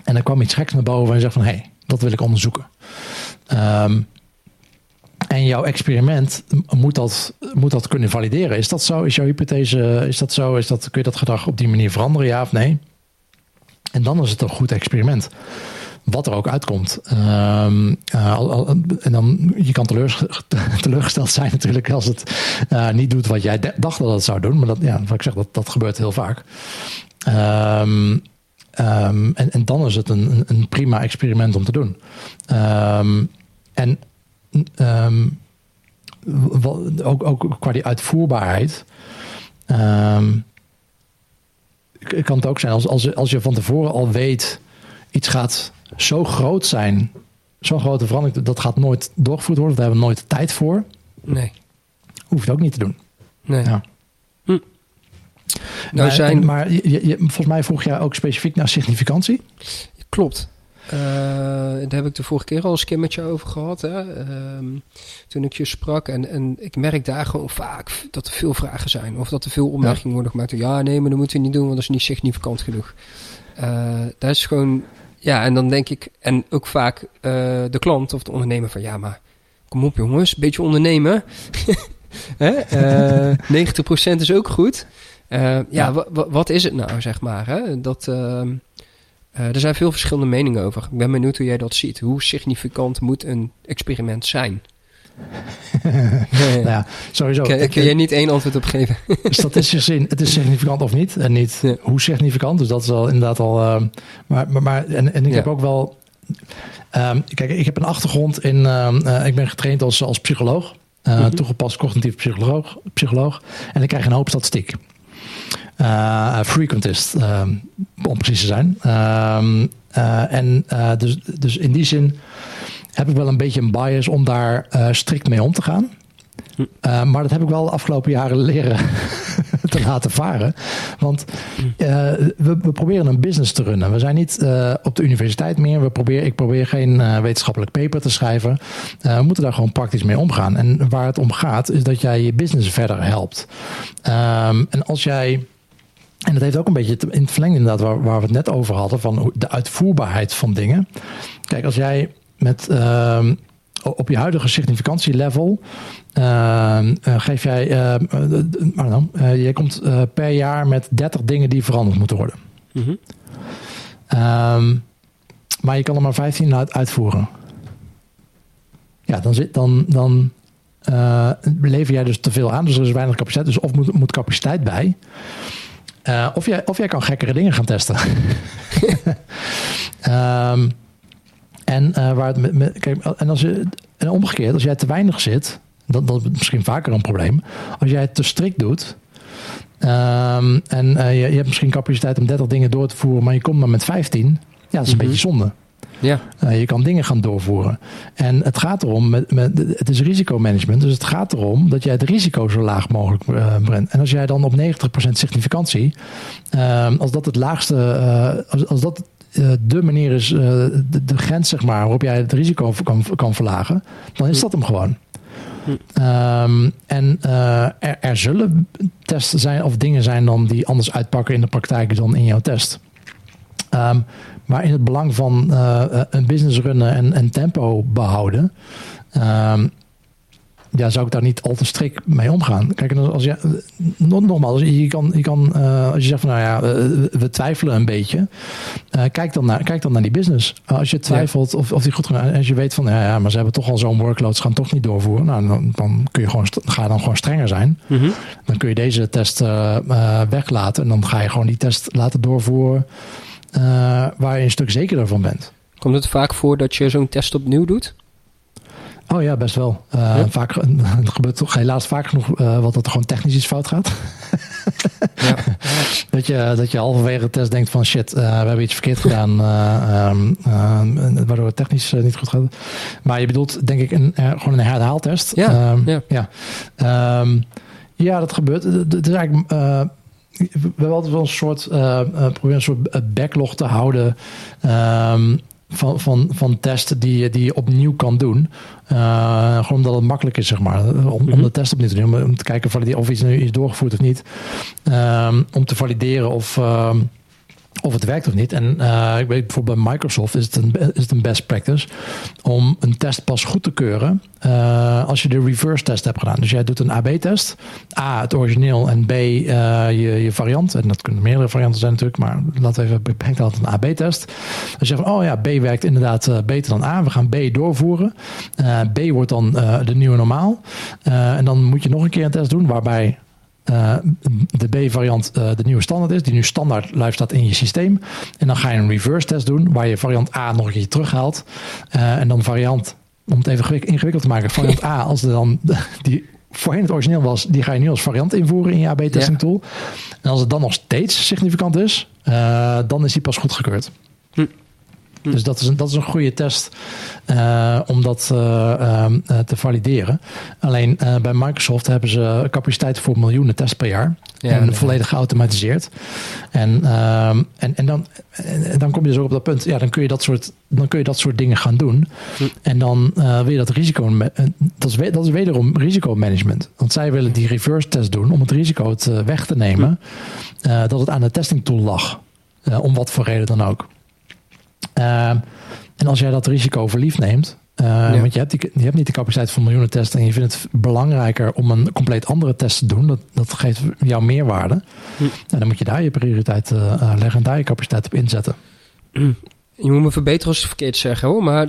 En dan kwam iets geks naar boven en je zegt van, hey, dat wil ik onderzoeken. Um, en jouw experiment moet dat, moet dat kunnen valideren. Is dat zo? Is jouw hypothese, is dat zo? Is dat, kun je dat gedrag op die manier veranderen, ja of nee? En dan is het een goed experiment. Wat er ook uitkomt. Um, uh, en dan, je kan teleurgesteld zijn natuurlijk als het uh, niet doet wat jij dacht dat het zou doen. Maar dat, ja, wat ik zeg, dat, dat gebeurt heel vaak. Um, um, en, en dan is het een, een prima experiment om te doen. en um, ook, ook qua die uitvoerbaarheid. Um, kan het ook zijn als, als, als je van tevoren al weet, iets gaat zo groot zijn, zo'n grote verandering, dat gaat nooit doorgevoerd worden, daar hebben we nooit tijd voor. Nee. Hoeft het ook niet te doen. Nee. Ja. Hm. Nou maar, zijn... maar je, je, volgens mij vroeg jij ook specifiek naar significantie. Klopt. Uh, daar heb ik de vorige keer al eens keer met je over gehad. Hè? Ehm, toen ik je sprak. En, en ik merk daar gewoon vaak dat er veel vragen zijn. Of dat er veel opmerkingen worden gemaakt. Ja, nee, maar dat moeten we niet doen, want dat is niet significant genoeg. Uh, dat is gewoon. Ja, en dan denk ik. En ook vaak uh, de klant of de ondernemer van ja, maar kom op jongens, een beetje ondernemen. Hè? 90% is ook goed. ja, ja. wat is het nou, zeg maar? Hè? Dat. Ehm, uh, er zijn veel verschillende meningen over. Ik ben benieuwd hoe jij dat ziet. Hoe significant moet een experiment zijn? nou ja, sowieso. Kun, kun jij niet één antwoord op geven? Statistisch gezien, het is significant of niet. En niet ja. hoe significant. Dus dat is wel inderdaad al... Uh, maar, maar, maar, en, en ik ja. heb ook wel... Um, kijk, ik heb een achtergrond in... Uh, ik ben getraind als, als psycholoog. Uh, mm -hmm. Toegepast cognitief psycholoog, psycholoog. En ik krijg een hoop statistiek uh, frequentist, uh, om precies te zijn. Uh, en dus, dus in die zin heb ik wel een beetje een bias om daar strikt mee om te gaan. Uh, maar dat heb ik wel de afgelopen jaren leren te laten varen. Want uh, we, we, proberen een business te runnen. We zijn niet op de universiteit meer. We proberen, ik probeer geen wetenschappelijk paper te schrijven. we moeten daar gewoon praktisch mee omgaan. En waar het om gaat, is dat jij je business verder helpt. Um, en als jij En dat heeft ook een beetje te- in het verlengde inderdaad, waar, waar we het net over hadden, van de uitvoerbaarheid van dingen. Kijk, als jij met ehm, op je huidige significantielevel eh, geef jij, ehm, eh, eh, know, je komt per jaar met 30 dingen die veranderd moeten worden. Mhm. Maar je kan er maar 15 uit, uitvoeren. Ja, dan, zit, dan, dan lever jij dus te veel aan. Dus er is weinig capaciteit. Dus of moet, moet capaciteit bij. Eh, of, jij, of jij kan gekkere dingen gaan testen. Ehm, en, eh, waar het met, kijk, en, als je, en omgekeerd, als jij te weinig zit, dat, dat is misschien vaker een probleem. Als jij het te strikt doet, ehm, en eh, je, je hebt misschien capaciteit om 30 dingen door te voeren, maar je komt maar met 15, ja, dat is een Mhm. beetje zonde. Ja, Uh, je kan dingen gaan doorvoeren. En het gaat erom, met, met, het is risicomanagement, dus het gaat erom dat jij het risico zo laag mogelijk uh, brengt. En als jij dan op 90% significantie, uh, als dat het laagste, als, als dat de manier is, de, de, grens zeg maar, waarop jij het risico kan, kan verlagen, dan is dat hem gewoon. Hm. Um, en uh, er, er, zullen testen zijn of dingen zijn dan die anders uitpakken in de praktijk dan in jouw test. Um, maar in het belang van uh, een business runnen en, en tempo behouden, um, ja, zou ik daar niet al te strikt mee omgaan. Kijk, als je, nogmaals, je kan, je kan uh, als je zegt van nou ja, we, we twijfelen een beetje, uh, kijk, dan naar, kijk dan naar die business. als je twijfelt of, of die goed gaat, als je weet van ja, ja, maar ze hebben toch al zo'n workload, ze gaan toch niet doorvoeren, nou, dan, dan kun je gewoon, ga dan gewoon strenger zijn. Mhm. Dan kun je deze test weglaten en dan ga je gewoon die test laten doorvoeren. Uh, waar je een stuk zekerder van bent. Komt het vaak voor dat je zo'n test opnieuw doet? Oh ja, best wel. Uh, ja? Vaak, het gebeurt toch helaas vaak genoeg uh, wat dat er gewoon technisch iets fout gaat. ja. dat, je, dat je halverwege de test denkt van shit, uh, we hebben iets verkeerd gedaan. Um, waardoor het technisch niet goed gaat. Maar je bedoelt denk ik een, gewoon een herhaaltest. Ja, um, ja. Ja. Um, ja, dat gebeurt. Het is eigenlijk we hebben altijd wel een soort, uh, proberen een soort backlog te houden um, van, van, van testen die, die je opnieuw kan doen. Uh, gewoon omdat het makkelijk is, zeg maar, om, om Mhm. de test opnieuw te doen. Om, om te kijken of iets nu is doorgevoerd of niet. Um, om te valideren of... Um, of het werkt of niet. En uh, ik weet bijvoorbeeld bij Microsoft is het, een, is het een best practice om een test pas goed te keuren uh, als je de reverse test hebt gedaan. Dus jij doet een AB-test. A, het origineel en B, uh, je, je variant. En dat kunnen meerdere varianten zijn natuurlijk, maar we even beperkt altijd een AB-test. Als je zegt oh ja, B werkt inderdaad beter dan A. We gaan B doorvoeren. B wordt dan de nieuwe normaal. En dan moet je nog een keer een test doen waarbij uh, de B-variant uh, de nieuwe standaard is, die nu standaard live staat in je systeem. En dan ga je een reverse test doen, waar je variant A nog een keer terughaalt. Uh, en dan variant, om het even ingewikkeld te maken, variant A, als er dan die voorheen het origineel was, die ga je nu als variant invoeren in je AB-testing ja. tool. En als het dan nog steeds significant is, dan is die pas goedgekeurd. Hm. Hm. Dus dat is, een, dat is een goede test uh, om dat uh, uh, te valideren. Alleen bij Microsoft hebben ze capaciteit voor miljoenen tests per jaar. Ja, en volledig geautomatiseerd. En, ehm, en, en, dan, en dan kom je dus ook op dat punt. Ja, dan kun je dat soort, dan kun je dat soort dingen gaan doen. Hm. En dan wil je dat risico. Dat is, dat is wederom risicomanagement. Want zij willen die reverse test doen om het risico te, weg te nemen. Hm. Dat het aan de testing tool lag. Uh, om wat voor reden dan ook. Uh, en als jij dat risico verliefd neemt, uh, ja. want je hebt, die, je hebt niet de capaciteit van miljoenen testen en je vindt het belangrijker om een compleet andere test te doen, dat, dat geeft jou meerwaarde. Hm. En dan moet je daar je prioriteit uh, leggen en daar je capaciteit op inzetten. Je moet me verbeteren als ik het verkeerd zeg hoor, maar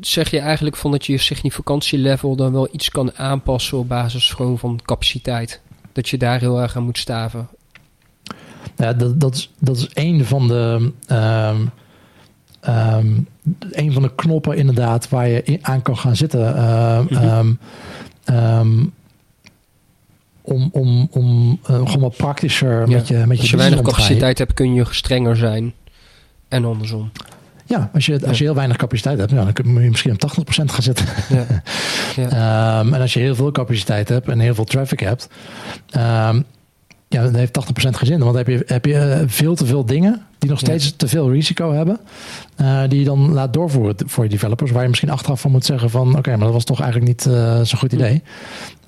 zeg je eigenlijk van dat je je significantielevel dan wel iets kan aanpassen op basis gewoon van capaciteit? Dat je daar heel erg aan moet staven? Ja, dat, dat, is, dat is een van de. Um, Um, een van de knoppen inderdaad waar je in, aan kan gaan zitten. Uh, mm -hmm. um, om om, om uh, gewoon wat praktischer ja. met je met Als je, je weinig capaciteit hebt, kun je strenger zijn. En andersom. Ja, als je, als je heel weinig capaciteit hebt, nou, dan moet je misschien op 80% gaan zitten. Ja. Ja. um, en als je heel veel capaciteit hebt en heel veel traffic hebt, ja, dan heeft 80% geen zin. Want dan heb je, heb je veel te veel dingen die nog steeds ja. te veel risico hebben. Uh, die je dan laat doorvoeren voor je developers. Waar je misschien achteraf van moet zeggen van... oké, okay, maar dat was toch eigenlijk niet uh, zo'n goed idee.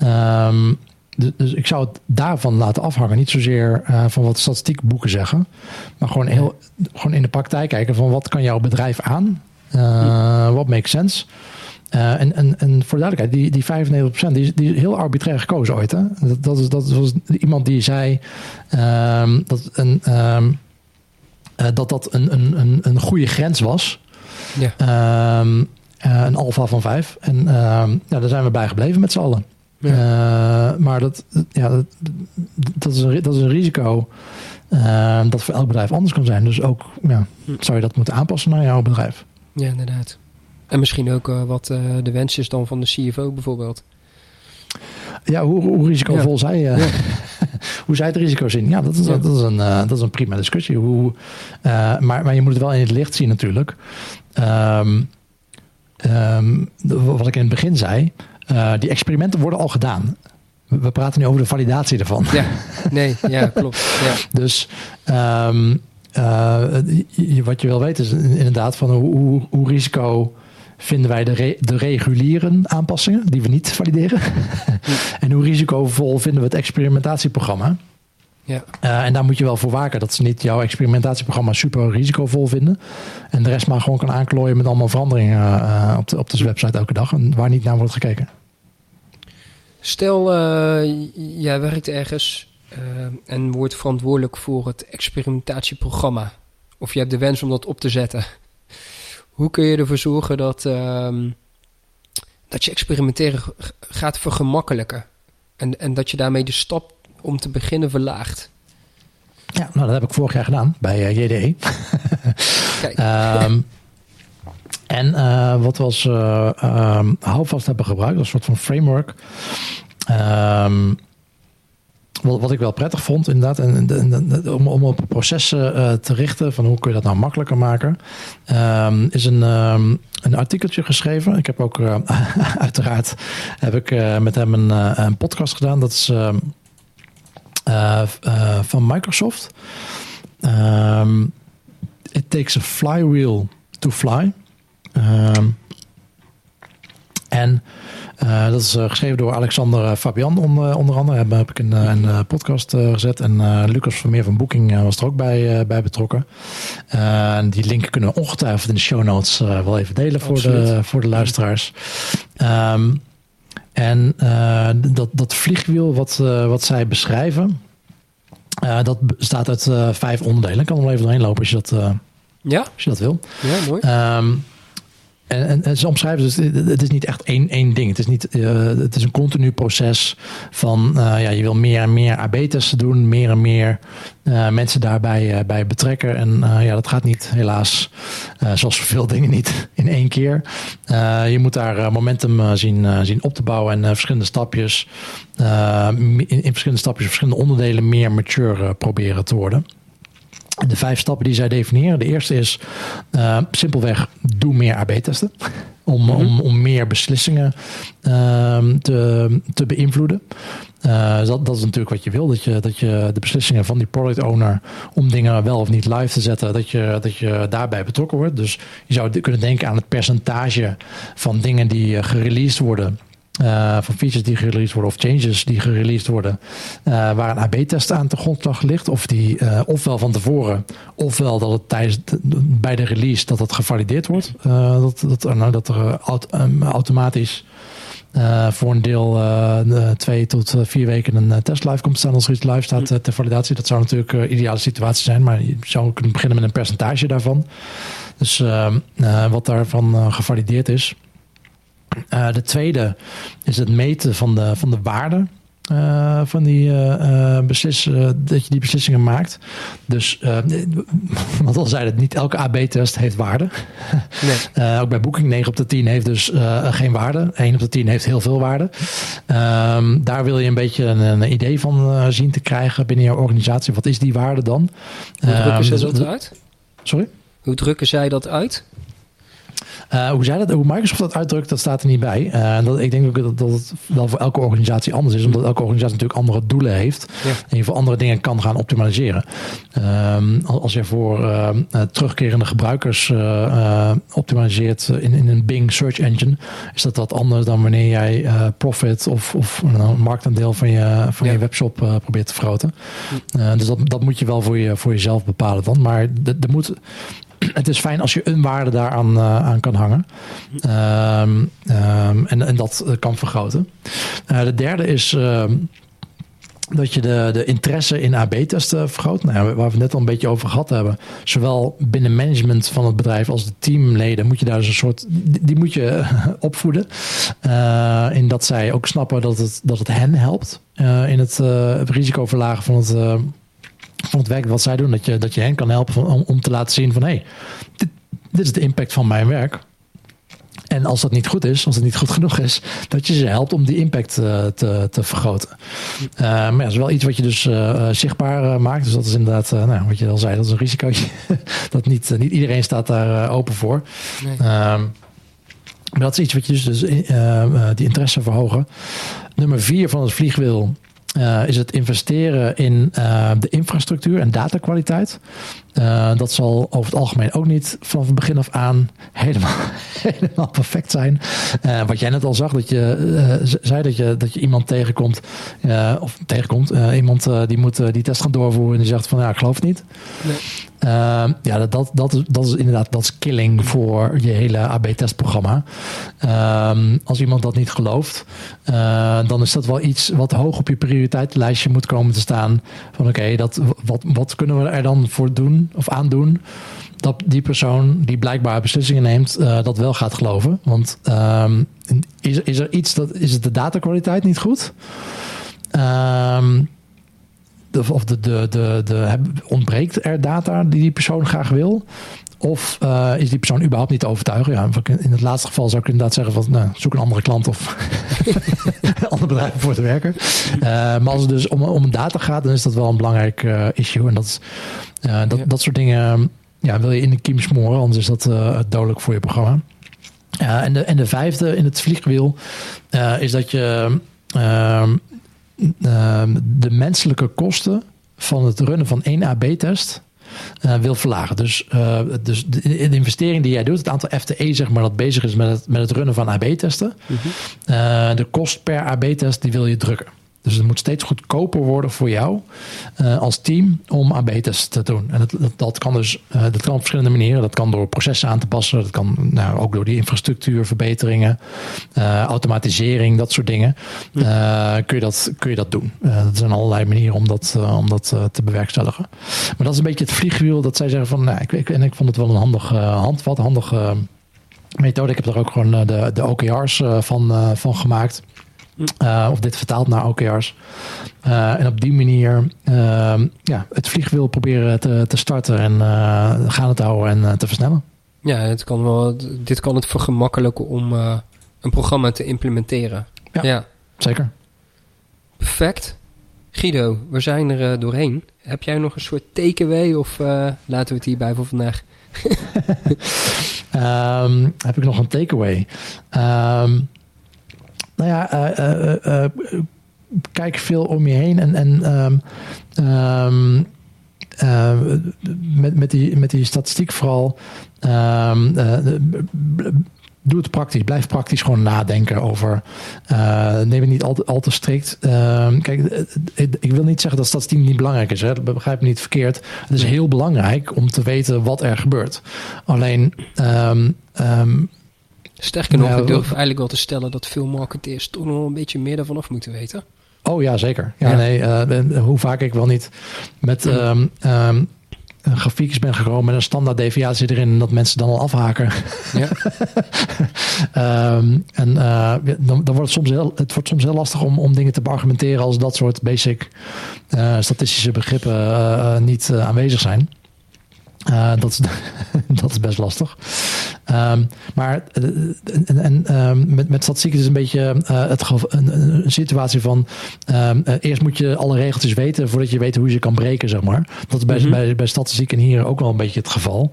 Um, dus, dus ik zou het daarvan laten afhangen. Niet zozeer uh, van wat statistiekboeken zeggen. Maar gewoon, heel, gewoon in de praktijk kijken van wat kan jouw bedrijf aan? Uh, wat makes sense? Uh, en, en, en voor de duidelijkheid, die, die 95% die, die is heel arbitrair gekozen ooit. Hè? Dat, dat, is, dat was iemand die zei um, dat een, um, uh, dat, dat een, een, een, een goede grens was. Ja. Um, uh, een alfa van 5. En ja, daar zijn we bij gebleven met z'n allen. Ja. maar dat, ja, dat, dat, is een, dat is een risico dat voor elk bedrijf anders kan zijn. Dus ook ja, zou je dat moeten aanpassen naar jouw bedrijf. Ja, inderdaad. En misschien ook uh, wat uh, de wens is dan van de CFO bijvoorbeeld. Ja, hoe, hoe risicovol ja. zij, ja. hoe zij het risico zien. Ja, dat is, ja. dat is, een, dat is een prima discussie. Hoe, maar, maar je moet het wel in het licht zien natuurlijk. Um, um, wat ik in het begin zei, die experimenten worden al gedaan. We praten nu over de validatie ervan. Ja, nee, ja, klopt. Ja. dus um, wat je wil weten is inderdaad van hoe, hoe, hoe risico vinden wij de, re de reguliere aanpassingen die we niet valideren. en hoe risicovol vinden we het experimentatieprogramma. Ja. Uh, en daar moet je wel voor waken dat ze niet jouw experimentatieprogramma super risicovol vinden. En de rest maar gewoon kan aanklooien met allemaal veranderingen uh, op, de, op de website elke dag. En waar niet naar wordt gekeken. Stel, uh, jij werkt ergens en wordt verantwoordelijk voor het experimentatieprogramma. Of je hebt de wens om dat op te zetten. Hoe kun je ervoor zorgen dat, uh, dat je experimenteren gaat vergemakkelijken? En, en dat je daarmee de stap om te beginnen verlaagt? Ja, nou dat heb ik vorig jaar gedaan bij uh, eh, JDE. Um, en uh, wat we als uh, um, houvast hebben gebruikt, als een soort van framework. Um, wat, ik wel prettig vond, inderdaad. En, en, om, om op processen uh, te richten, van hoe kun je dat nou makkelijker maken, um, is een, um, een artikeltje geschreven. Ik heb ook, uh, uiteraard, heb ik uh, met hem een, een, podcast gedaan. Dat is van Microsoft. Um, It takes a flywheel to fly. en uh, dat is uh, geschreven door Alexander eh, Fabian onder, onder andere. Heb, heb ik een, een podcast gezet. En Lucas Vermeer van Booking was er ook bij, bij betrokken. die link kunnen we ongetwijfeld in de show notes wel even delen voor de, voor de luisteraars. Um, en dat, dat vliegwiel wat, wat zij beschrijven, dat bestaat uit vijf onderdelen. Ik kan er wel even doorheen lopen als je dat, ja? als je dat wil. Ja, mooi. Um, en, en, en ze omschrijven dus, het is niet echt één, één ding. Het is, niet, uh, het is een continu proces van, uh, ja, je wil meer en meer AB-testen doen, meer en meer uh, mensen daarbij bij betrekken. En ja, dat gaat niet, helaas, zoals veel dingen niet, in één keer. je moet daar momentum zien, zien op te bouwen en verschillende stapjes, in, in, verschillende stapjes, verschillende onderdelen meer mature proberen te worden. De vijf stappen die zij definiëren. De eerste is uh, simpelweg doe meer AB-testen. Om, mm -hmm. om, om meer beslissingen uh, te, te beïnvloeden. Uh, dat, dat is natuurlijk wat je wil. Dat je, dat je de beslissingen van die product owner om dingen wel of niet live te zetten, dat je, dat je daarbij betrokken wordt. Dus je zou kunnen denken aan het percentage van dingen die gereleased worden uh, van features die gereleased worden of changes die gereleased worden, uh, waar een AB-test aan de grondslag ligt. Of die uh, ofwel van tevoren, ofwel dat het tijdens de, bij de release dat het gevalideerd wordt. dat, dat, nou, dat er um, automatisch voor een deel twee tot vier weken een test live komt te staan als er iets live staat ter validatie. Dat zou natuurlijk een ideale situatie zijn, maar je zou kunnen beginnen met een percentage daarvan. Dus wat daarvan gevalideerd is. Uh, de tweede is het meten van de, van de waarde uh, van die uh, dat je die beslissingen maakt. Dus, wat al zei het, niet elke AB-test heeft waarde. Nee. ook bij Booking 9 op de 10 heeft dus geen waarde. 1 op de 10 heeft heel veel waarde. Ehm, daar wil je een beetje een, een idee van zien te krijgen binnen jouw organisatie. Wat is die waarde dan? Hoe drukken zij dat uit? Sorry? Hoe drukken zij dat uit? Uh, hoe, zij dat, hoe Microsoft dat uitdrukt, dat staat er niet bij. Uh, dat, ik denk ook dat, dat het wel voor elke organisatie anders is, omdat elke organisatie natuurlijk andere doelen heeft ja. en je voor andere dingen kan gaan optimaliseren. Um, als je voor uh, terugkerende gebruikers optimaliseert in, in een Bing search engine, is dat wat anders dan wanneer jij profit of, of een marktaandeel van je, van ja. je webshop probeert te vergroten. dus dat, dat moet je wel voor, je, voor jezelf bepalen dan. Maar er moet het is fijn als je een waarde daaraan uh, aan kan hangen. Um, um, en, en dat kan vergroten. Uh, de derde is uh, dat je de, de interesse in AB-testen vergroot. Nou ja, waar we het net al een beetje over gehad hebben. Zowel binnen management van het bedrijf als de teamleden moet je daar dus een soort. Die moet je opvoeden. Uh, in dat zij ook snappen dat het, dat het hen helpt. in het, het risico verlagen van het het werk wat zij doen, dat je, dat je hen kan helpen om, om te laten zien van hé, hey, dit, dit is de impact van mijn werk. En als dat niet goed is, als het niet goed genoeg is, dat je ze helpt om die impact uh, te, te vergroten. Uh, maar ja, dat is wel iets wat je dus uh, zichtbaar maakt. Dus dat is inderdaad, nou, wat je al zei, dat is een risico. dat niet, niet iedereen staat daar open voor. Nee. Ehm, maar dat is iets wat je dus, dus die interesse verhogen. Nummer vier van het vliegwiel is het investeren in uh, de infrastructuur en datakwaliteit. Uh, dat zal over het algemeen ook niet vanaf het begin af aan helemaal, helemaal perfect zijn. wat jij net al zag, dat je zei dat je, dat je iemand tegenkomt, of tegenkomt, iemand die moet die test gaan doorvoeren en die zegt van ja, ik geloof het niet. Nee. Ja, dat, dat, dat, is, dat is inderdaad dat is killing voor je hele AB-testprogramma. Uh, als iemand dat niet gelooft, dan is dat wel iets wat hoog op je prioriteitenlijstje moet komen te staan. Van oké, dat wat, wat kunnen we er dan voor doen of aandoen? Dat die persoon die blijkbaar beslissingen neemt, uh, dat wel gaat geloven. Want ehm, is, is er iets dat is het de datakwaliteit niet goed? De, of de, de, de, de, ontbreekt er data die die persoon graag wil? Of uh, is die persoon überhaupt niet te overtuigen? Ja, in het laatste geval zou ik inderdaad zeggen van nou, zoek een andere klant of een ander bedrijf voor te werken. Uh, maar als het dus om, om data gaat, dan is dat wel een belangrijk uh, issue. En dat, dat, ja. dat soort dingen ja, wil je in de kiem smoren, anders is dat dodelijk voor je programma. en, de, en de vijfde in het vliegwiel is dat je Ehm, de menselijke kosten van het runnen van één AB-test uh, wil verlagen. Dus, uh, dus de, de, investering die jij doet, het aantal FTE zeg maar, dat bezig is met het, met het runnen van AB-testen, mm -hmm. uh, de kost per AB-test, die wil je drukken. Dus het moet steeds goedkoper worden voor jou uh, als team om AB-tests te doen. En dat, dat, kan dus uh, dat kan op verschillende manieren. Dat kan door processen aan te passen. Dat kan nou, ook door die infrastructuurverbeteringen, uh, automatisering, dat soort dingen. kun, je dat, kun je dat doen. er zijn allerlei manieren om dat, om dat te bewerkstelligen. Maar dat is een beetje het vliegwiel dat zij zeggen van... Nou, ik, ik, en ik vond het wel een handig handvat, handige methode. Ik heb er ook gewoon de, de OKR's van, van gemaakt. Uh, of dit vertaald naar OKR's. Uh, en op die manier uh, ja, het vliegwiel proberen te, te starten en uh, gaan te houden en te versnellen. Ja, het kan wel, dit kan het vergemakkelijken om een programma te implementeren. Ja, ja. zeker. Perfect. Guido, we zijn er doorheen. Heb jij nog een soort takeaway of laten we het hierbij voor vandaag? um, heb ik nog een takeaway? Um, nou ja, uh, uh, kijk veel om je heen en, en um, met, met, die, met die statistiek vooral. Doe het praktisch. Blijf praktisch gewoon nadenken over. Neem het niet al te, al te strikt. Kijk, ik wil niet zeggen dat statistiek niet belangrijk is. Hè? Dat begrijp me niet verkeerd. Het is heel belangrijk om te weten wat er gebeurt. Alleen. Um, Sterker nog, nou, ik durf eigenlijk wel te stellen dat veel marketeers toch nog een beetje meer daarvan af moeten weten. Oh ja, zeker. Ja, nee, uh, hoe vaak ik wel niet met um, um, grafiekjes ben gekomen met een standaard deviatie erin en dat mensen dan al afhaken. Ja. um, en uh, dan, dan, wordt het soms heel, het wordt soms heel lastig om, om dingen te argumenteren als dat soort basic uh, statistische begrippen niet aanwezig zijn. Uh, dat, is, dat is best lastig. Um, maar en, en um, met, met statistiek is het een beetje uh, het een, een, situatie van um, uh, eerst moet je alle regeltjes weten voordat je weet hoe je ze kan breken, zeg maar. Dat is bij, mm -hmm. bij, bij statistiek en hier ook wel een beetje het geval.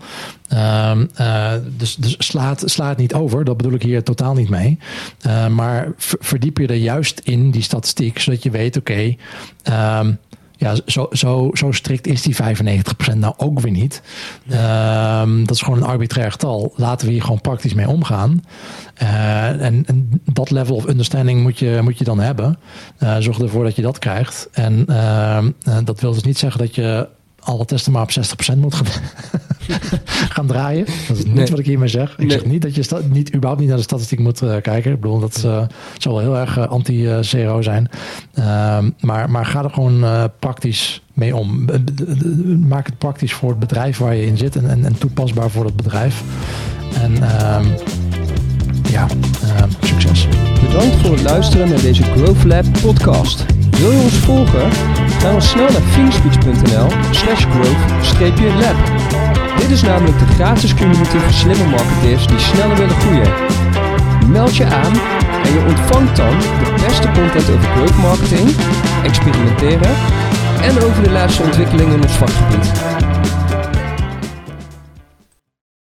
dus dus slaat, slaat niet over, dat bedoel ik hier totaal niet mee. maar verdiep je er juist in die statistiek, zodat je weet, oké, okay, ja, zo, zo, zo strikt is die 95% nou ook weer niet. Um, dat is gewoon een arbitrair getal. Laten we hier gewoon praktisch mee omgaan. Uh, en, dat level of understanding moet je, moet je dan hebben. Uh, zorg ervoor dat je dat krijgt. En uh, dat wil dus niet zeggen dat je alle testen maar op 60% moet gaan, gaan draaien. Dat is niet nee. wat ik hiermee zeg. Ik nee. zeg niet dat je niet, überhaupt niet naar de statistiek moet uh, kijken. Ik bedoel, dat uh, zou wel heel erg uh, anti-CRO zijn. Ehm, maar, maar ga er gewoon praktisch mee om. Maak het praktisch voor het bedrijf waar je in zit en, en, en toepasbaar voor het bedrijf. En ehm, ja, ehm, succes. Bedankt voor het luisteren naar deze Growth Lab podcast. Wil je ons volgen? Ga dan snel naar thingspeech.nl slash growth-lab. Dit is namelijk de gratis community voor slimme marketeers die sneller willen groeien. Meld je aan en je ontvangt dan de beste content over growth marketing, experimenteren en over de laatste ontwikkelingen in ons vakgebied.